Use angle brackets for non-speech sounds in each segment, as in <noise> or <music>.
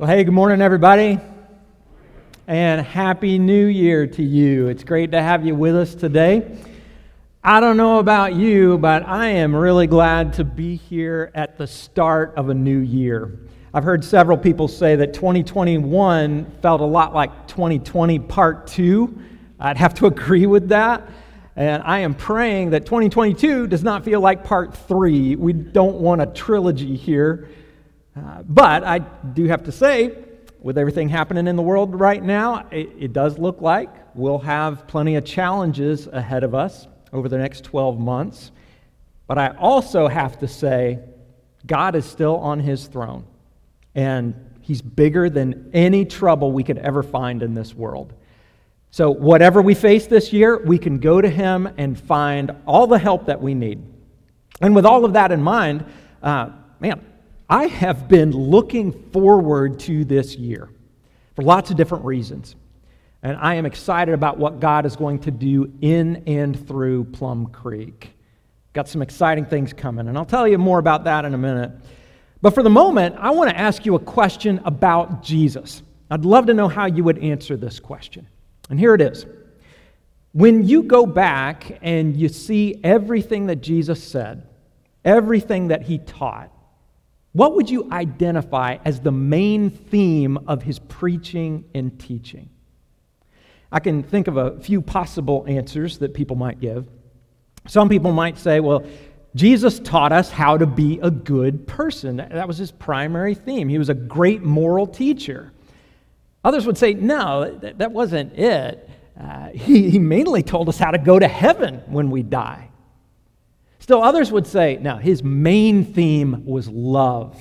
Well, hey, good morning, everybody. And Happy New Year to you. It's great to have you with us today. I don't know about you, but I am really glad to be here at the start of a new year. I've heard several people say that 2021 felt a lot like 2020 Part 2. I'd have to <laughs> agree with that. And I am praying that 2022 does not feel like Part 3. We don't want a trilogy here. Uh, but I do have to say, with everything happening in the world right now, it, it does look like we'll have plenty of challenges ahead of us over the next 12 months. But I also have to say, God is still on his throne, and he's bigger than any trouble we could ever find in this world. So, whatever we face this year, we can go to him and find all the help that we need. And with all of that in mind, uh, man, I have been looking forward to this year for lots of different reasons. And I am excited about what God is going to do in and through Plum Creek. Got some exciting things coming, and I'll tell you more about that in a minute. But for the moment, I want to ask you a question about Jesus. I'd love to know how you would answer this question. And here it is When you go back and you see everything that Jesus said, everything that he taught, what would you identify as the main theme of his preaching and teaching? I can think of a few possible answers that people might give. Some people might say, well, Jesus taught us how to be a good person. That was his primary theme. He was a great moral teacher. Others would say, no, that wasn't it. Uh, he, he mainly told us how to go to heaven when we die. Still, others would say, no, his main theme was love.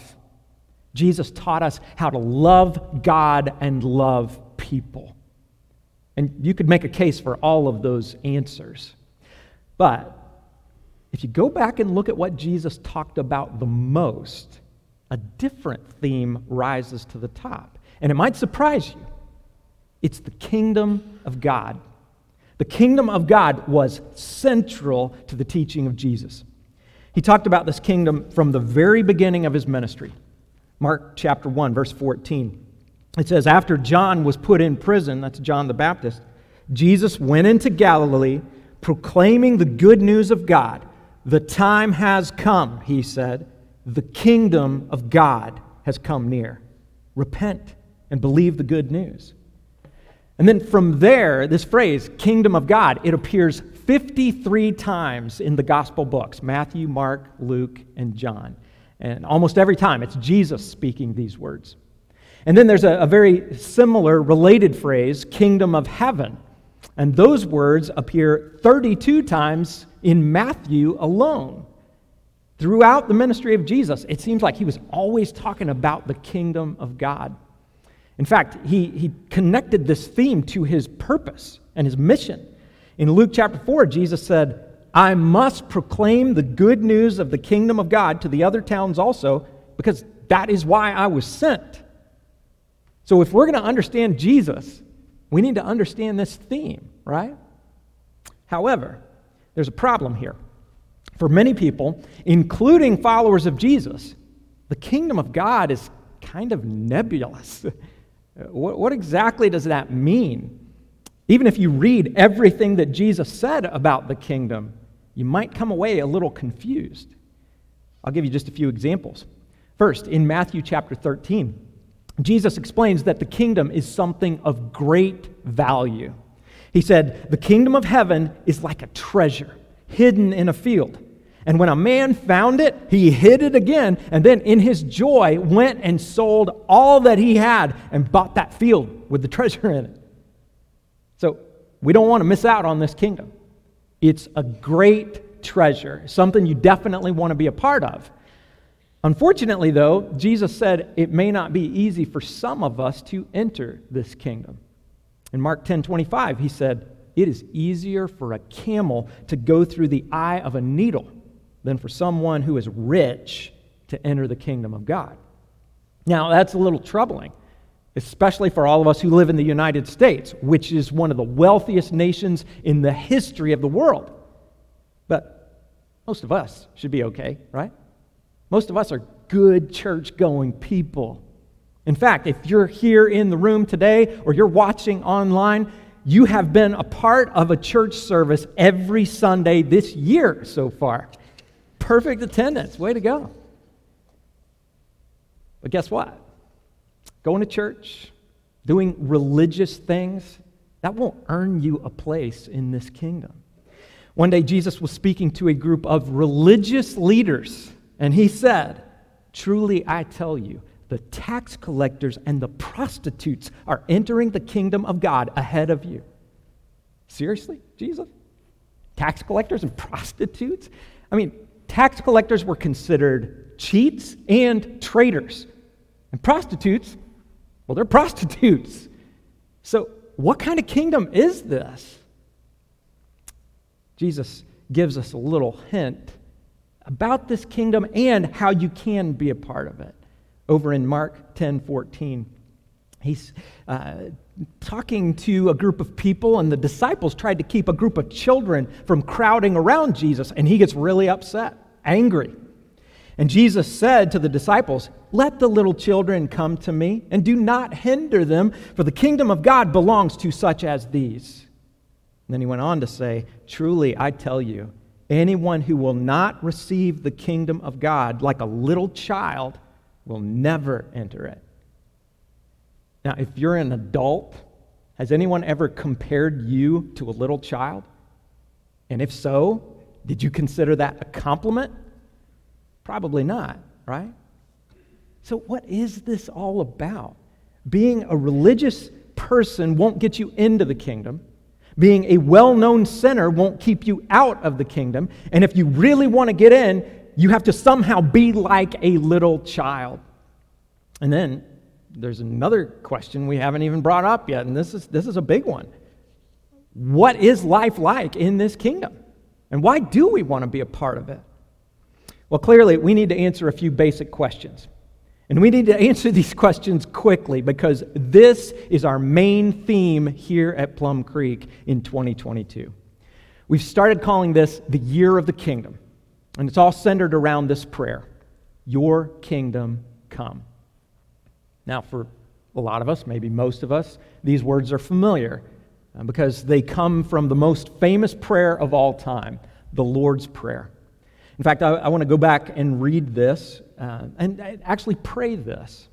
Jesus taught us how to love God and love people. And you could make a case for all of those answers. But if you go back and look at what Jesus talked about the most, a different theme rises to the top. And it might surprise you. It's the kingdom of God. The kingdom of God was central to the teaching of Jesus. He talked about this kingdom from the very beginning of his ministry. Mark chapter 1, verse 14. It says, After John was put in prison, that's John the Baptist, Jesus went into Galilee proclaiming the good news of God. The time has come, he said. The kingdom of God has come near. Repent and believe the good news. And then from there, this phrase, kingdom of God, it appears 53 times in the gospel books Matthew, Mark, Luke, and John. And almost every time it's Jesus speaking these words. And then there's a, a very similar, related phrase, kingdom of heaven. And those words appear 32 times in Matthew alone. Throughout the ministry of Jesus, it seems like he was always talking about the kingdom of God. In fact, he, he connected this theme to his purpose and his mission. In Luke chapter 4, Jesus said, I must proclaim the good news of the kingdom of God to the other towns also, because that is why I was sent. So if we're going to understand Jesus, we need to understand this theme, right? However, there's a problem here. For many people, including followers of Jesus, the kingdom of God is kind of nebulous. <laughs> What, what exactly does that mean? Even if you read everything that Jesus said about the kingdom, you might come away a little confused. I'll give you just a few examples. First, in Matthew chapter 13, Jesus explains that the kingdom is something of great value. He said, The kingdom of heaven is like a treasure hidden in a field. And when a man found it, he hid it again, and then in his joy went and sold all that he had and bought that field with the <laughs> treasure in it. So we don't want to miss out on this kingdom. It's a great treasure, something you definitely want to be a part of. Unfortunately, though, Jesus said it may not be easy for some of us to enter this kingdom. In Mark 10 25, he said, It is easier for a camel to go through the eye of a needle than for someone who is rich to enter the kingdom of God. Now, that's a little troubling, especially for all of us who live in the United States, which is one of the wealthiest nations in the history of the world. But most of us should be okay, right? Most of us are good church going people. In fact, if you're here in the room today or you're watching online, you have been a part of a church service every Sunday this year so far. Perfect attendance. Way to go. But guess what? Going to church, doing religious things, that won't earn you a place in this kingdom. One day, Jesus was speaking to a group of religious leaders, and he said, Truly, I tell you, the tax collectors and the prostitutes are entering the kingdom of God ahead of you. Seriously, Jesus? Tax collectors and prostitutes? I mean, tax collectors were considered cheats and traitors. And prostitutes, well, they're <laughs> prostitutes. So, what kind of kingdom is this? Jesus gives us a little hint about this kingdom and how you can be a part of it over in Mark 10 14. He's uh, talking to a group of people, and the disciples tried to keep a group of children from crowding around Jesus, and he gets really upset, angry. And Jesus said to the disciples, Let the little children come to me, and do not hinder them, for the kingdom of God belongs to such as these. And then he went on to say, Truly, I tell you, anyone who will not receive the kingdom of God like a little child will never enter it. Now, if you're an adult, has anyone ever compared you to a little child? And if so, did you consider that a compliment? Probably not, right? So, what is this all about? Being a religious person won't get you into the kingdom. Being a well known sinner won't keep you out of the kingdom. And if you really want to get in, you have to somehow be like a little child. And then there's another question we haven't even brought up yet, and this is, this is a big one. What is life like in this kingdom? And why do we want to be a part of it? Well, clearly, we need to answer a few basic questions. And we need to answer <laughs> these questions quickly because this is our main theme here at Plum Creek in 2022. We've started calling this the year of the kingdom, and it's all centered around this prayer Your kingdom come. Now, for a lot of us, maybe most of us, these words are familiar uh, because they come from the most famous prayer of all time, the Lord's Prayer. In fact, I, I want to go back and read this uh, and actually pray this.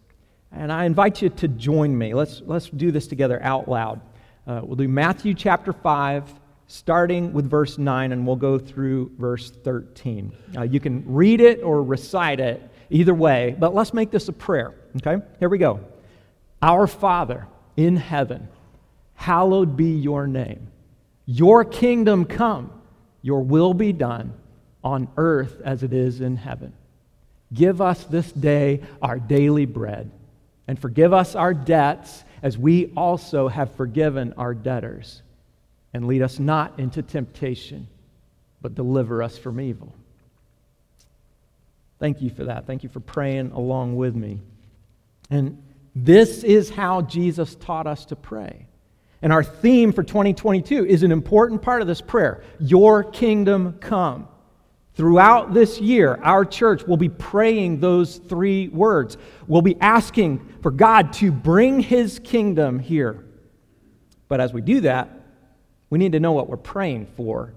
And I invite you to join me. Let's, let's do this together out loud. Uh, we'll do Matthew chapter 5, starting with verse 9, and we'll go through verse 13. Uh, you can read it or recite it either way, but let's make this a prayer. Okay? Here we go. Our Father in heaven, hallowed be your name. Your kingdom come, your will be done on earth as it is in heaven. Give us this day our daily bread, and forgive us our debts as we also have forgiven our debtors. And lead us not into temptation, but deliver us from evil. Thank you for that. Thank you for praying along with me. And this is how Jesus taught us to pray. And our theme for 2022 is an important part of this prayer Your kingdom come. Throughout this year, our church will be praying those three words. We'll be asking for God to bring his kingdom here. But as we do that, we need to know what we're praying for.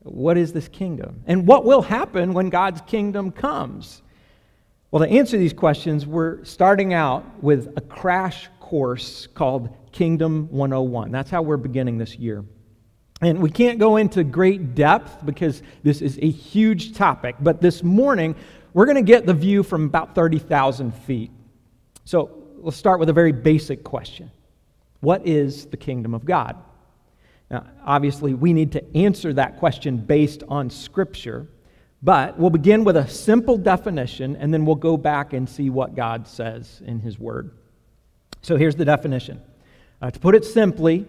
What is this kingdom? And what will happen when God's kingdom comes? Well, to answer these questions, we're starting out with a crash course called Kingdom 101. That's how we're beginning this year. And we can't go into great depth because this is a huge topic, but this morning we're going to get the view from about 30,000 feet. So let's start with a very basic question What is the kingdom of God? Now, obviously, we need to answer that question based on Scripture. But we'll begin with a simple definition, and then we'll go back and see what God says in His Word. So here's the definition. Uh, to put it simply,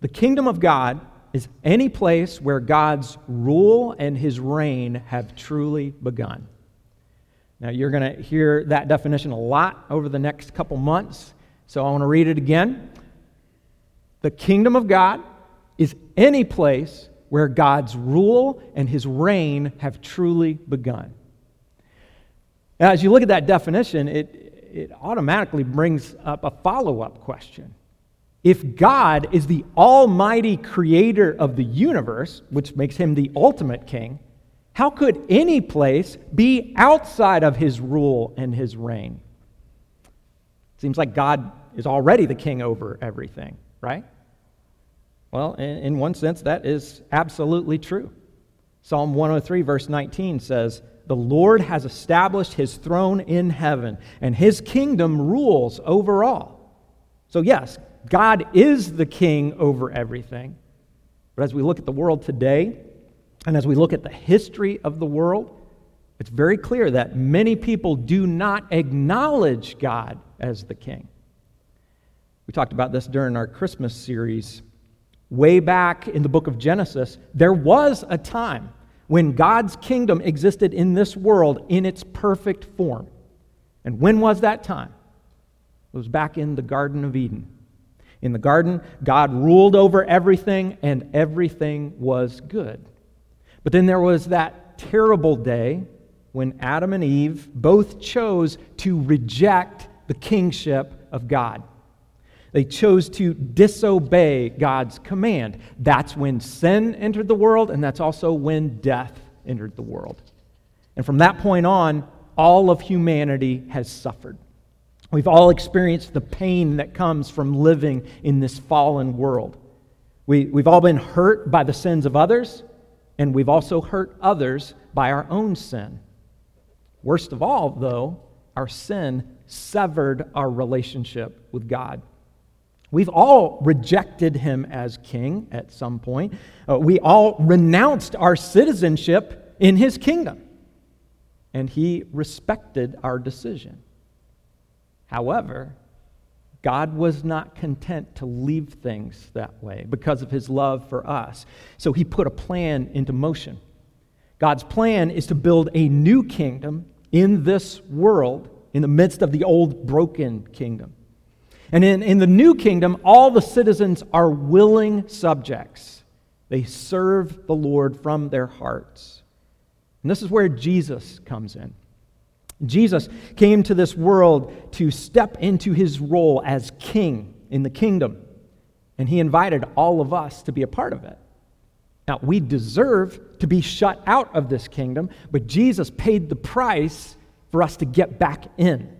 the kingdom of God is any place where God's rule and His reign have truly begun. Now, you're going to hear that definition a lot over the next couple months, so I want to read it again. The kingdom of God is any place where God's rule and his reign have truly begun. Now, as you look at that definition, it, it automatically brings up a follow up question. If God is the almighty creator of the universe, which makes him the ultimate king, how could any place be outside of his rule and his reign? Seems like God is already the king over everything, right? Well, in, one sense, that is absolutely true. Psalm 103, verse 19 says, The Lord has established his throne in heaven, and his kingdom rules over all. So, yes, God is the king over everything. But as we look at the world today, and as we look at the history of the world, it's very clear that many people do not acknowledge God as the king. We talked about this during our Christmas series. Way back in the book of Genesis, there was a time when God's kingdom existed in this world in its perfect form. And when was that time? It was back in the Garden of Eden. In the garden, God ruled over everything, and everything was good. But then there was that terrible day when Adam and Eve both chose to reject the kingship of God. They chose to disobey God's command. That's when sin entered the world, and that's also when death entered the world. And from that point on, all of humanity has suffered. We've all experienced the pain that comes from living in this fallen world. We, we've all been hurt by the sins of others, and we've also hurt others by our own sin. Worst of all, though, our sin severed our relationship with God. We've all rejected him as king at some point. Uh, we all renounced our citizenship in his kingdom, and he respected our decision. However, God was not content to leave things that way because of his love for us. So he put a plan into motion. God's plan is to build a new kingdom in this world in the midst of the old broken kingdom. And in, in the new kingdom, all the citizens are willing subjects. They serve the Lord from their hearts. And this is where Jesus comes in. Jesus came to this world to step into his role as king in the kingdom, and he invited all of us to be a part of it. Now, we deserve to be shut out of this kingdom, but Jesus paid the price for us to get back in.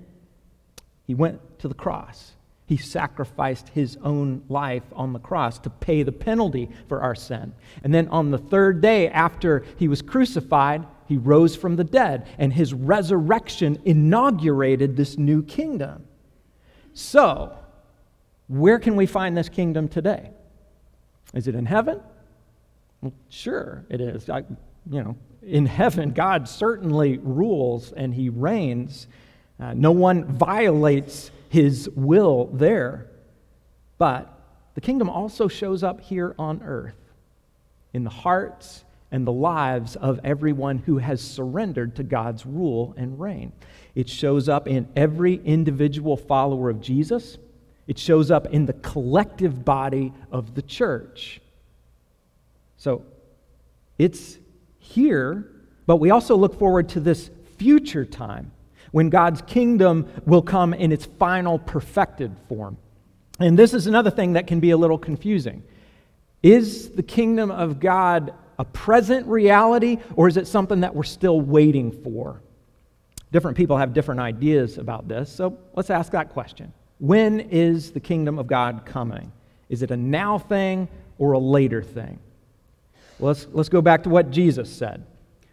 He went to the cross. He sacrificed his own life on the cross to pay the penalty for our sin. And then on the third day after he was crucified, he rose from the dead, and his resurrection inaugurated this new kingdom. So, where can we find this kingdom today? Is it in heaven? Well, sure, it is. I, you know, in heaven, God certainly rules and he reigns. Uh, no one violates his will there. But the kingdom also shows up here on earth in the hearts and the lives of everyone who has surrendered to God's rule and reign. It shows up in every individual follower of Jesus, it shows up in the collective body of the church. So it's here, but we also look forward to this future time when God's kingdom will come in its final perfected form. And this is another thing that can be a little confusing. Is the kingdom of God a present reality, or is it something that we're still waiting for? Different people have different ideas about this, so let's ask that question. When is the kingdom of God coming? Is it a now thing or a later thing? Let's, let's go back to what Jesus said.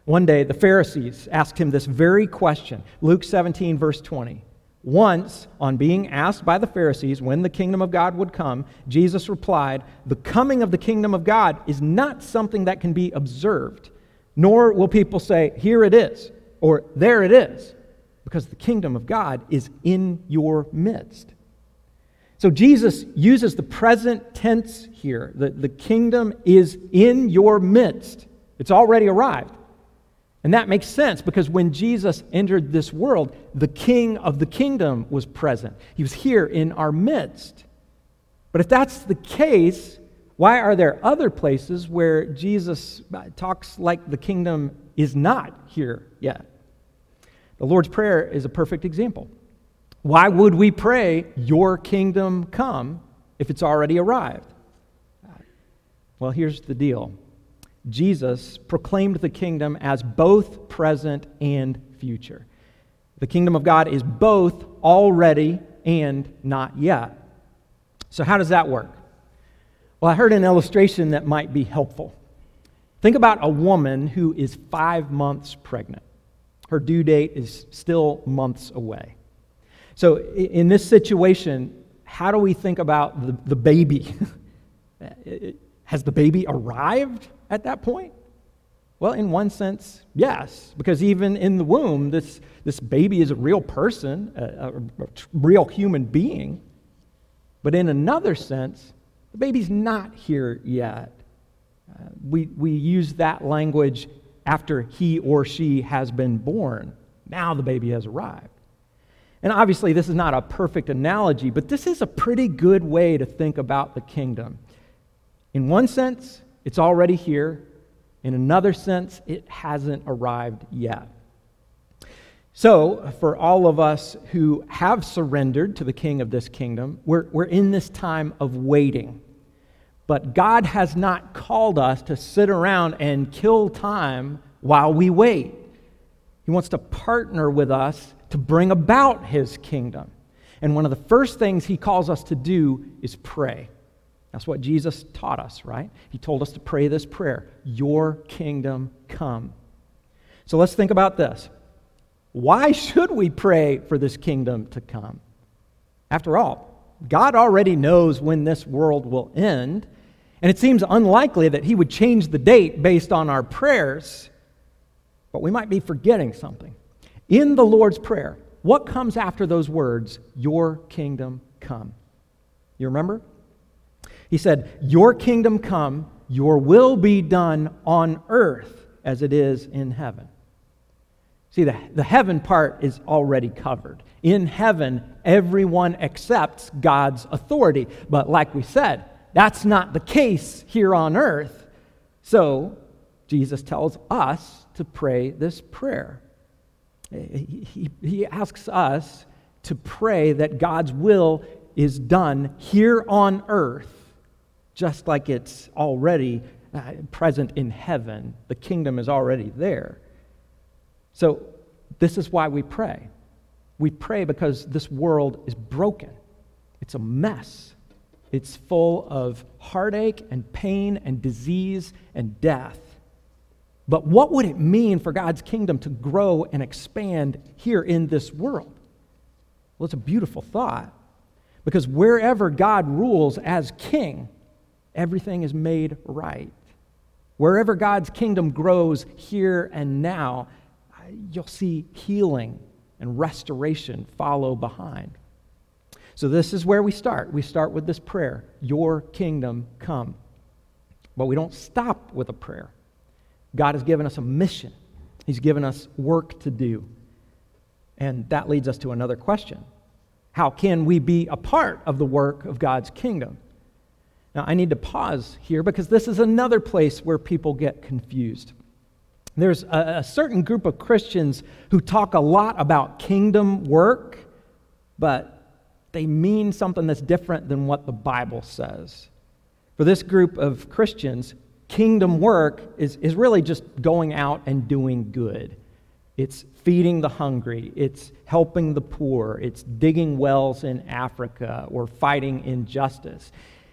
One day, the Pharisees asked him this very question Luke 17, verse 20. Once, on being asked by the Pharisees when the kingdom of God would come, Jesus replied, The coming of the kingdom of God is not something that can be observed, nor will people say, Here it is, or There it is, because the kingdom of God is in your midst. So Jesus uses the present tense here. The, the kingdom is in your midst, it's already arrived. And that makes sense because when Jesus entered this world, the king of the kingdom was present. He was here in our midst. But if that's the case, why are there other places where Jesus talks like the kingdom is not here yet? The Lord's Prayer is a perfect example. Why would we pray, Your kingdom come, if it's already arrived? Well, here's the deal Jesus proclaimed the kingdom as both present and future. The kingdom of God is both already and not yet. So, how does that work? Well, I heard an illustration that might be helpful. Think about a woman who is five months pregnant. Her due date is still months away. So, in this situation, how do we think about the, the baby? <laughs> Has the baby arrived at that point? Well, in one sense, yes, because even in the womb, this, this baby is a real person, a, a, a real human being. But in another sense, the baby's not here yet. Uh, we, we use that language after he or she has been born. Now the baby has arrived. And obviously, this is not a perfect analogy, but this is a pretty good way to think about the kingdom. In one sense, it's already here. In another sense, it hasn't arrived yet. So, for all of us who have surrendered to the king of this kingdom, we're, we're in this time of waiting. But God has not called us to sit around and kill time while we wait. He wants to partner with us to bring about his kingdom. And one of the first things he calls us to do is pray. That's what Jesus taught us, right? He told us to pray this prayer Your kingdom come. So let's think about this. Why should we pray for this kingdom to come? After all, God already knows when this world will end, and it seems unlikely that He would change the date based on our prayers, but we might be forgetting something. In the Lord's Prayer, what comes after those words, Your kingdom come? You remember? He said, Your kingdom come, your will be done on earth as it is in heaven. See, the, the heaven part is already covered. In heaven, everyone accepts God's authority. But like we said, that's not the case here on earth. So, Jesus tells us to pray this prayer. He, he, he asks us to pray that God's will is done here on earth just like it's already uh, present in heaven. The kingdom is already there. So, this is why we pray. We pray because this world is broken, it's a mess. It's full of heartache and pain and disease and death. But what would it mean for God's kingdom to grow and expand here in this world? Well, it's a beautiful thought because wherever God rules as king, everything is made right. Wherever God's kingdom grows here and now, you'll see healing and restoration follow behind. So, this is where we start. We start with this prayer Your kingdom come. But we don't stop with a prayer. God has given us a mission, He's given us work to do. And that leads us to another question How can we be a part of the work of God's kingdom? Now, I need to pause here because this is another place where people get confused. There's a, a, certain group of Christians who talk a lot about kingdom work, but they mean something that's different than what the Bible says. For this group of Christians, kingdom work is, is really just going out and doing good. It's feeding the hungry, it's helping the poor, it's digging wells in Africa or fighting injustice.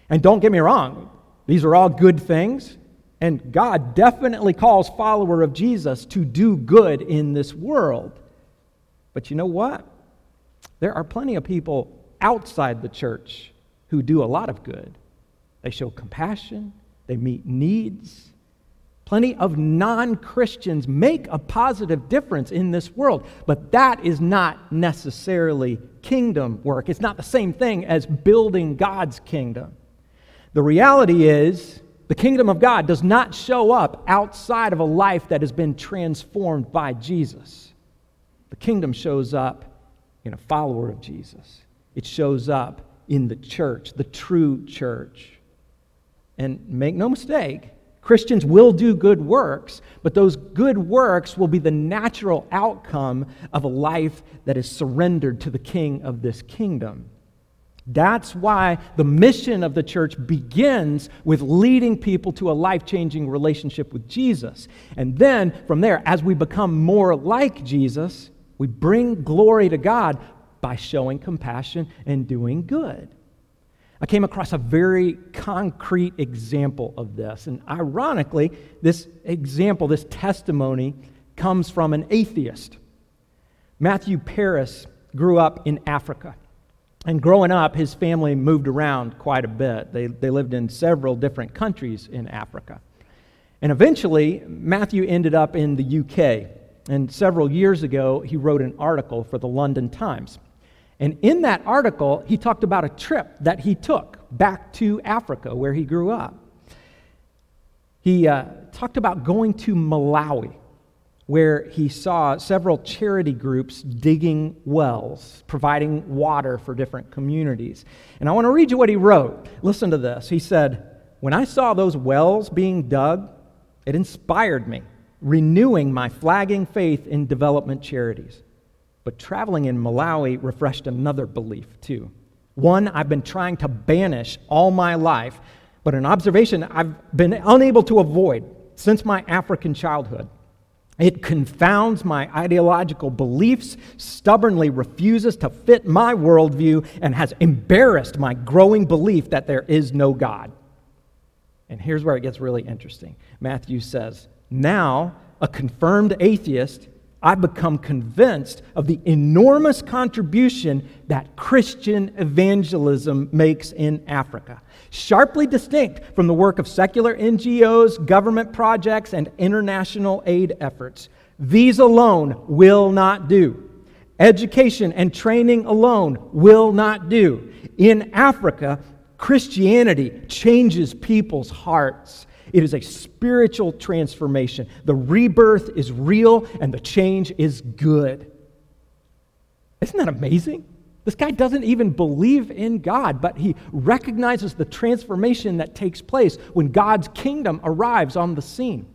And don't get me wrong, these are all good things. And God definitely calls follower of Jesus to do good in this world. But you know what? There are plenty of people outside the church who do a lot of good. They show compassion, they meet needs. Plenty of non Christians make a positive difference in this world, but that is not necessarily kingdom work. It's not the same thing as building God's kingdom. The reality is, the kingdom of God does not show up outside of a life that has been transformed by Jesus. The kingdom shows up in a follower of Jesus, it shows up in the church, the true church. And make no mistake, Christians will do good works, but those good works will be the natural outcome of a life that is surrendered to the king of this kingdom. That's why the mission of the church begins with leading people to a life changing relationship with Jesus. And then from there, as we become more like Jesus, we bring glory to God by showing compassion and doing good. I came across a very concrete example of this. And ironically, this example, this testimony, comes from an atheist. Matthew Parris grew up in Africa. And growing up, his family moved around quite a bit. They, they lived in several different countries in Africa. And eventually, Matthew ended up in the UK. And several years ago, he wrote an article for the London Times. And in that article, he talked about a trip that he took back to Africa where he grew up. He uh, talked about going to Malawi where he saw several charity groups digging wells, providing water for different communities. And I want to read you what he wrote. Listen to this. He said, When I saw those wells being dug, it inspired me, renewing my flagging faith in development charities. But traveling in Malawi refreshed another belief, too. One I've been trying to banish all my life, but an observation I've been unable to avoid since my African childhood. It confounds my ideological beliefs, stubbornly refuses to fit my worldview, and has embarrassed my growing belief that there is no God. And here's where it gets really interesting. Matthew says, Now, a confirmed atheist, I've become convinced of the enormous contribution that Christian evangelism makes in Africa sharply distinct from the work of secular NGOs, government projects, and international aid efforts. These alone will not do. Education and training alone will not do. In Africa, Christianity changes people's hearts. It is a spiritual transformation. The rebirth is real and the change is good. Isn't that amazing? This guy doesn't even believe in God, but he recognizes the transformation that takes place when God's kingdom arrives on the scene.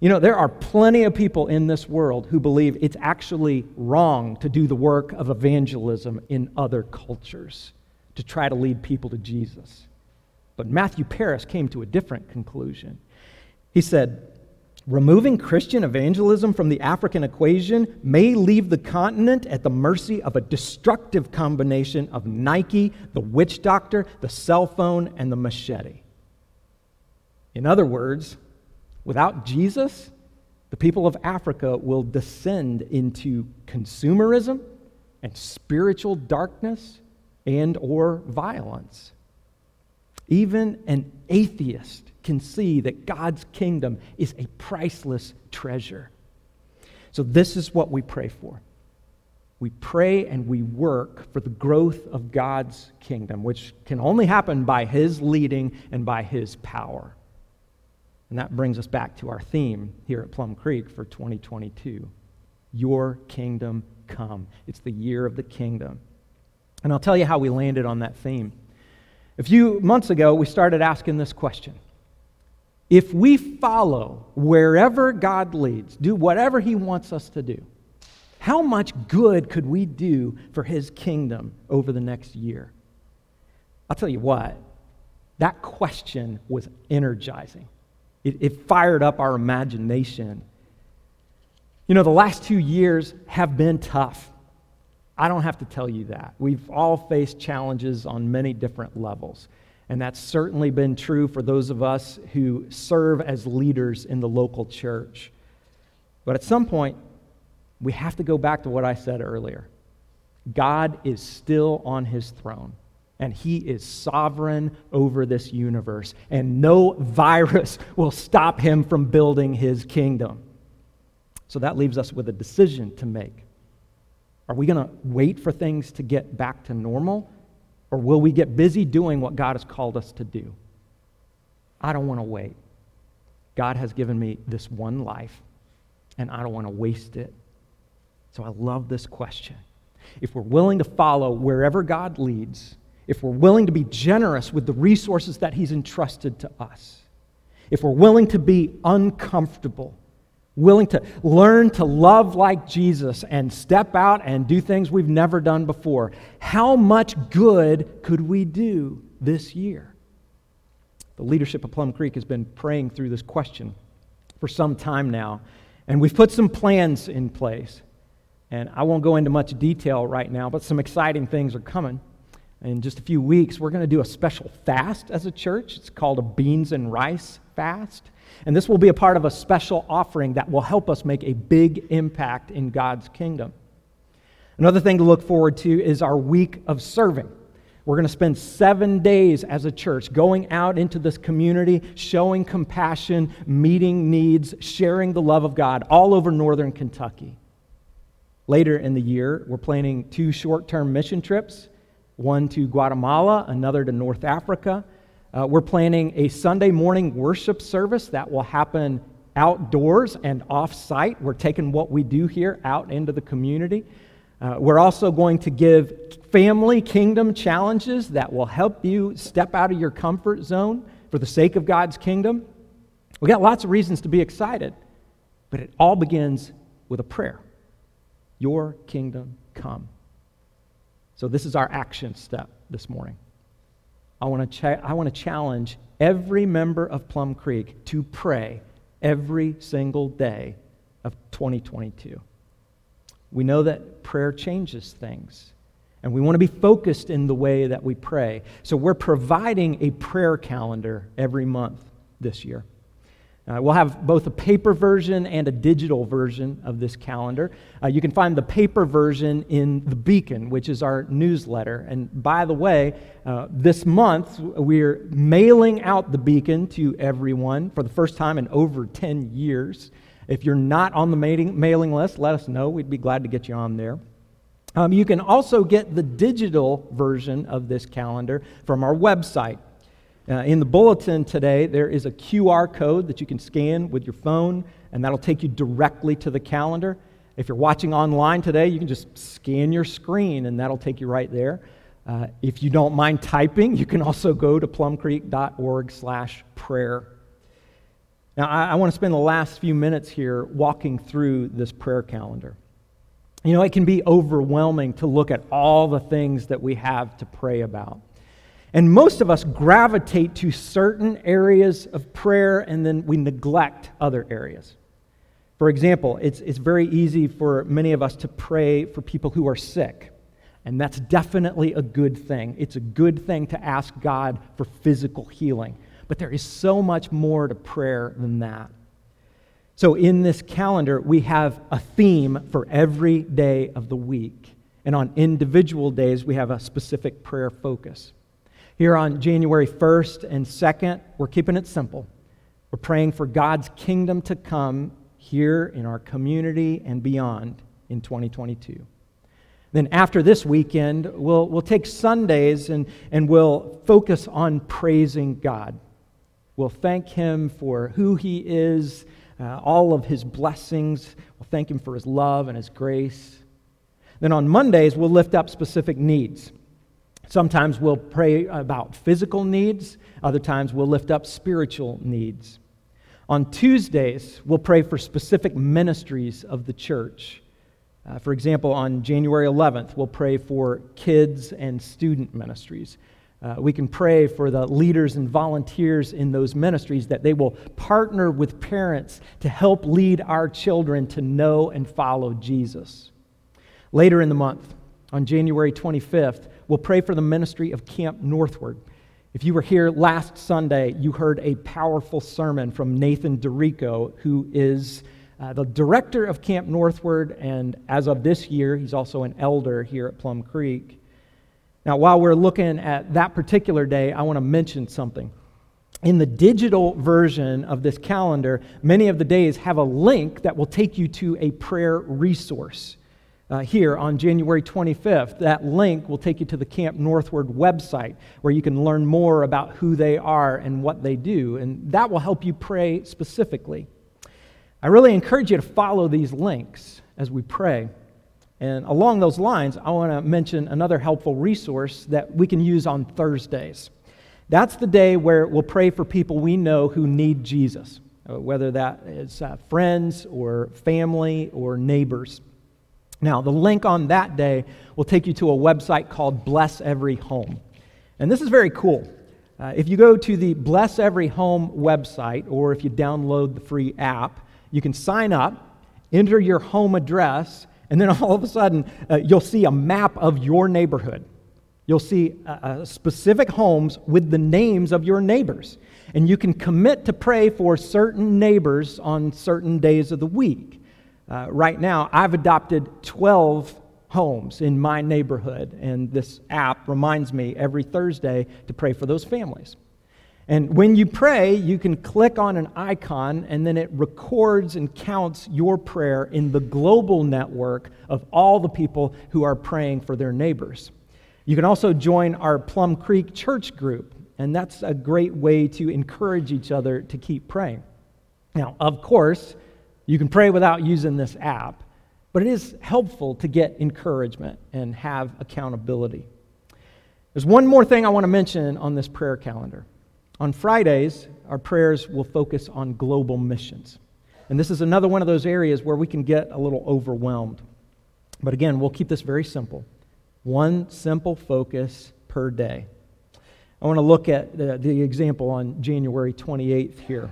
You know, there are plenty of people in this world who believe it's actually wrong to do the work of evangelism in other cultures to try to lead people to Jesus. But Matthew Parris came to a different conclusion. He said, Removing Christian evangelism from the African equation may leave the continent at the mercy of a destructive combination of Nike, the witch doctor, the cell phone, and the machete. In other words, without Jesus, the people of Africa will descend into consumerism and spiritual darkness and or violence. Even an atheist can see that God's kingdom is a priceless treasure. So, this is what we pray for. We pray and we work for the growth of God's kingdom, which can only happen by His leading and by His power. And that brings us back to our theme here at Plum Creek for 2022 Your kingdom come. It's the year of the kingdom. And I'll tell you how we landed on that theme. A few months ago, we started asking this question if we follow wherever God leads, do whatever He wants us to do, how much good could we do for His kingdom over the next year? I'll tell you what, that question was energizing. It, it fired up our imagination. You know, the last two years have been tough. I don't have to tell you that. We've all faced challenges on many different levels. And that's certainly been true for those of us who serve as leaders in the local church. But at some point, we have to go back to what I said earlier. God is still on his throne, and he is sovereign over this universe, and no virus <laughs> will stop him from building his kingdom. So that leaves us with a decision to make. Are we going to wait for things to get back to normal? Or will we get busy doing what God has called us to do? I don't want to wait. God has given me this one life, and I don't want to waste it. So I love this question. If we're willing to follow wherever God leads, if we're willing to be generous with the resources that He's entrusted to us, if we're willing to be uncomfortable, willing to learn to love like Jesus and step out and do things we've never done before, how much good could we do this year? The leadership of Plum Creek has been praying through this question for some time now, and we've put some plans in place. And I won't go into much detail right now, but some exciting things are coming. In just a few weeks, we're going to do a special fast as a church. It's called a beans and rice fast. And this will be a part of a special offering that will help us make a big impact in God's kingdom. Another thing to look forward to is our week of serving. We're going to spend seven days as a church going out into this community, showing compassion, meeting needs, sharing the love of God all over northern Kentucky. Later in the year, we're planning two short term mission trips one to Guatemala, another to North Africa. Uh, we're planning a Sunday morning worship service that will happen outdoors and off site. We're taking what we do here out into the community. Uh, we're also going to give family kingdom challenges that will help you step out of your comfort zone for the sake of God's kingdom. We got lots of reasons to be excited, but it all begins with a prayer Your kingdom come. So, this is our action step this morning. I want to, cha- I want to challenge every member of Plum Creek to pray every single day of 2022. We know that prayer changes things, and we want to be focused in the way that we pray. So, we're providing a prayer calendar every month this year. Uh, we'll have both a paper version and a digital version of this calendar. Uh, you can find the paper version in The Beacon, which is our newsletter. And by the way, uh, this month we're mailing out The Beacon to everyone for the first time in over 10 years. If you're not on the mailing, mailing list, let us know. We'd be glad to get you on there. Um, you can also get the digital version of this calendar from our website. Uh, in the bulletin today, there is a QR code that you can scan with your phone, and that'll take you directly to the calendar. If you're watching online today, you can just scan your screen, and that'll take you right there. Uh, if you don't mind typing, you can also go to plumcreek.org/prayer. Now, I, I want to spend the last few minutes here walking through this prayer calendar. You know, it can be overwhelming to look at all the things that we have to pray about. And most of us gravitate to certain areas of prayer and then we neglect other areas. For example, it's, it's very easy for many of us to pray for people who are sick. And that's definitely a good thing. It's a good thing to ask God for physical healing. But there is so much more to prayer than that. So, in this calendar, we have a theme for every day of the week. And on individual days, we have a specific prayer focus. Here on January 1st and 2nd, we're keeping it simple. We're praying for God's kingdom to come here in our community and beyond in 2022. Then, after this weekend, we'll, we'll take Sundays and, and we'll focus on praising God. We'll thank Him for who He is, uh, all of His blessings. We'll thank Him for His love and His grace. Then on Mondays, we'll lift up specific needs. Sometimes we'll pray about physical needs, other times we'll lift up spiritual needs. On Tuesdays, we'll pray for specific ministries of the church. Uh, for example, on January 11th, we'll pray for kids and student ministries. Uh, we can pray for the leaders and volunteers in those ministries that they will partner with parents to help lead our children to know and follow Jesus. Later in the month, on January 25th, we'll pray for the ministry of Camp Northward. If you were here last Sunday, you heard a powerful sermon from Nathan DeRico, who is uh, the director of Camp Northward, and as of this year, he's also an elder here at Plum Creek. Now, while we're looking at that particular day, I want to mention something. In the digital version of this calendar, many of the days have a link that will take you to a prayer resource uh, here on January 25th. That link will take you to the Camp Northward website where you can learn more about who they are and what they do, and that will help you pray specifically. I really encourage you to follow these links as we pray. And along those lines, I want to mention another helpful resource that we can use on Thursdays. That's the day where we'll pray for people we know who need Jesus, uh, whether that is uh, friends or family or neighbors. Now, the link on that day will take you to a website called Bless Every Home. And this is very cool. Uh, if you go to the Bless Every Home website, or if you download the free app, you can sign up, enter your home address, and then <laughs> all of a sudden uh, you'll see a map of your neighborhood. You'll see uh, uh specific homes with the names of your neighbors. And you can commit to pray for certain neighbors on certain days of the week. Uh, right now, I've adopted 12 homes in my neighborhood, and this app reminds me every Thursday to pray for those families. And when you pray, you can click on an icon, and then it records and counts your prayer in the global network of all the people who are praying for their neighbors. You can also join our Plum Creek Church group, and that's a great way to encourage each other to keep praying. Now, of course, you can pray without using this app, but it is helpful to get encouragement and have accountability. There's one more thing I want to mention on this prayer calendar. On Fridays, our prayers will focus on global missions. And this is another one of those areas where we can get a little overwhelmed. But again, we'll keep this very simple one simple focus per day. I want to look at the, the example on January 28th here.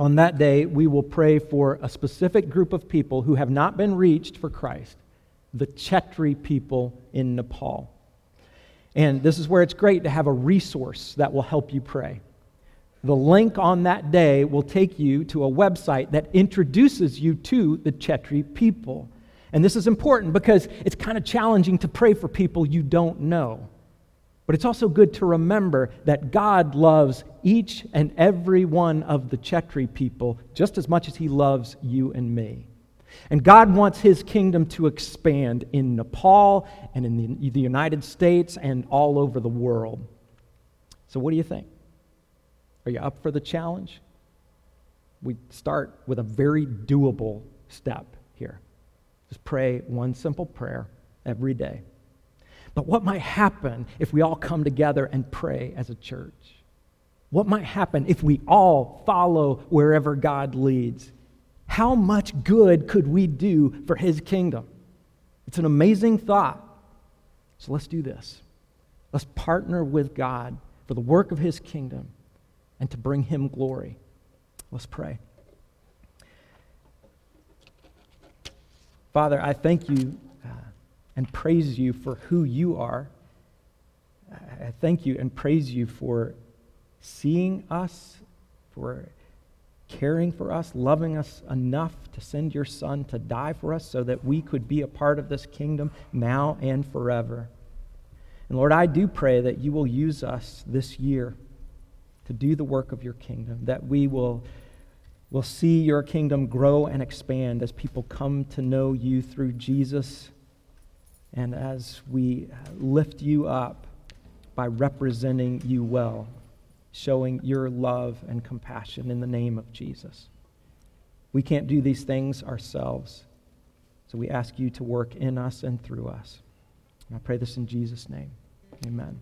On that day, we will pray for a specific group of people who have not been reached for Christ, the Chetri people in Nepal. And this is where it's great to have a resource that will help you pray. The link on that day will take you to a website that introduces you to the Chetri people. And this is important because it's kind of challenging to pray for people you don't know. But it's also good to remember that God loves each and every one of the Chetri people just as much as he loves you and me. And God wants his kingdom to expand in Nepal and in the, the United States and all over the world. So, what do you think? Are you up for the challenge? We start with a very doable step here. Just pray one simple prayer every day. But what might happen if we all come together and pray as a church? What might happen if we all follow wherever God leads? How much good could we do for His kingdom? It's an amazing thought. So let's do this. Let's partner with God for the work of His kingdom and to bring Him glory. Let's pray. Father, I thank you and praise you for who you are. I thank you and praise you for seeing us, for caring for us, loving us enough to send your Son to die for us so that we could be a part of this kingdom now and forever. And Lord, I do pray that you will use us this year to do the work of your kingdom, that we will, will see your kingdom grow and expand as people come to know you through Jesus and as we lift you up by representing you well, showing your love and compassion in the name of Jesus. We can't do these things ourselves, so we ask you to work in us and through us. And I pray this in Jesus' name. Amen.